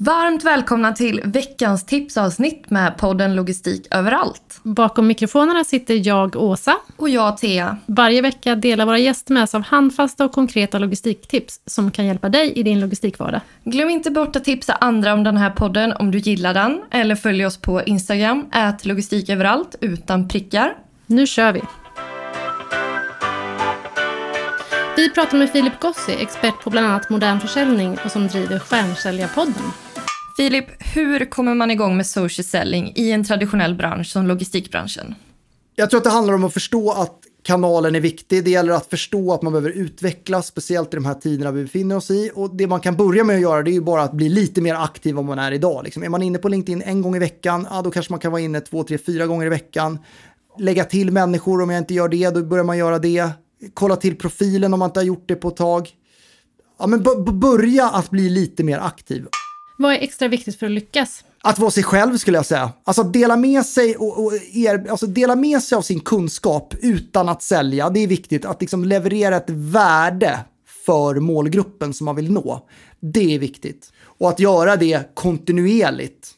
Varmt välkomna till veckans tipsavsnitt med podden Logistik överallt. Bakom mikrofonerna sitter jag, Åsa. Och jag, Thea. Varje vecka delar våra gäster med sig av handfasta och konkreta logistiktips som kan hjälpa dig i din logistikvardag. Glöm inte bort att tipsa andra om den här podden om du gillar den. Eller följ oss på Instagram, ät logistiköverallt utan prickar. Nu kör vi! Vi pratar med Filip Gossi, expert på bland annat modern försäljning och som driver Stjärnsäljarpodden. Filip, hur kommer man igång med social selling i en traditionell bransch som logistikbranschen? Jag tror att det handlar om att förstå att kanalen är viktig. Det gäller att förstå att man behöver utvecklas, speciellt i de här tiderna vi befinner oss i. Och det man kan börja med att göra det är ju bara att bli lite mer aktiv om man är idag. Liksom. Är man inne på LinkedIn en gång i veckan, ja, då kanske man kan vara inne två, tre, fyra gånger i veckan. Lägga till människor, om jag inte gör det, då börjar man göra det. Kolla till profilen om man inte har gjort det på ett tag. Ja, men börja att bli lite mer aktiv. Vad är extra viktigt för att lyckas? Att vara sig själv skulle jag säga. Alltså dela med sig, och, och er, alltså dela med sig av sin kunskap utan att sälja. Det är viktigt att liksom leverera ett värde för målgruppen som man vill nå. Det är viktigt. Och att göra det kontinuerligt.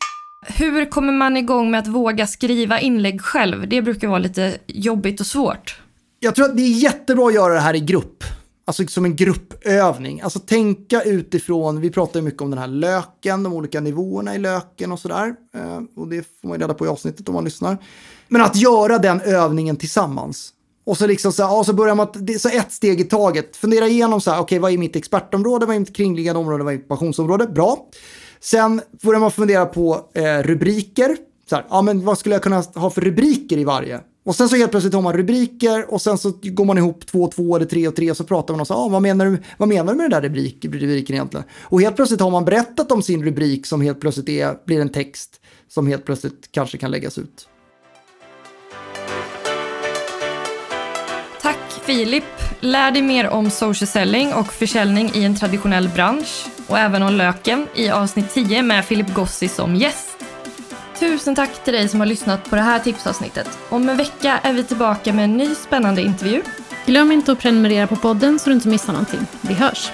Hur kommer man igång med att våga skriva inlägg själv? Det brukar vara lite jobbigt och svårt. Jag tror att det är jättebra att göra det här i grupp. Alltså som en gruppövning. Alltså tänka utifrån, vi pratar ju mycket om den här löken, de olika nivåerna i löken och sådär. Eh, och det får man ju reda på i avsnittet om man lyssnar. Men att göra den övningen tillsammans. Och så liksom så, här, så börjar man, så ett steg i taget. Fundera igenom så här, okej okay, vad är mitt expertområde, vad är mitt kringliggande område, vad är mitt passionsområde? Bra. Sen börjar man fundera på eh, rubriker. Så här, ja men vad skulle jag kunna ha för rubriker i varje? Och sen så helt plötsligt har man rubriker och sen så går man ihop två och två eller tre och tre och så pratar man och så, ah, vad, menar du, vad menar du med den där rubrik, rubriken egentligen? Och helt plötsligt har man berättat om sin rubrik som helt plötsligt är, blir en text som helt plötsligt kanske kan läggas ut. Tack Filip! Lär dig mer om social selling och försäljning i en traditionell bransch och även om löken i avsnitt 10 med Filip Gossi som gäst. Tusen tack till dig som har lyssnat på det här tipsavsnittet. Om en vecka är vi tillbaka med en ny spännande intervju. Glöm inte att prenumerera på podden så du inte missar någonting. Vi hörs!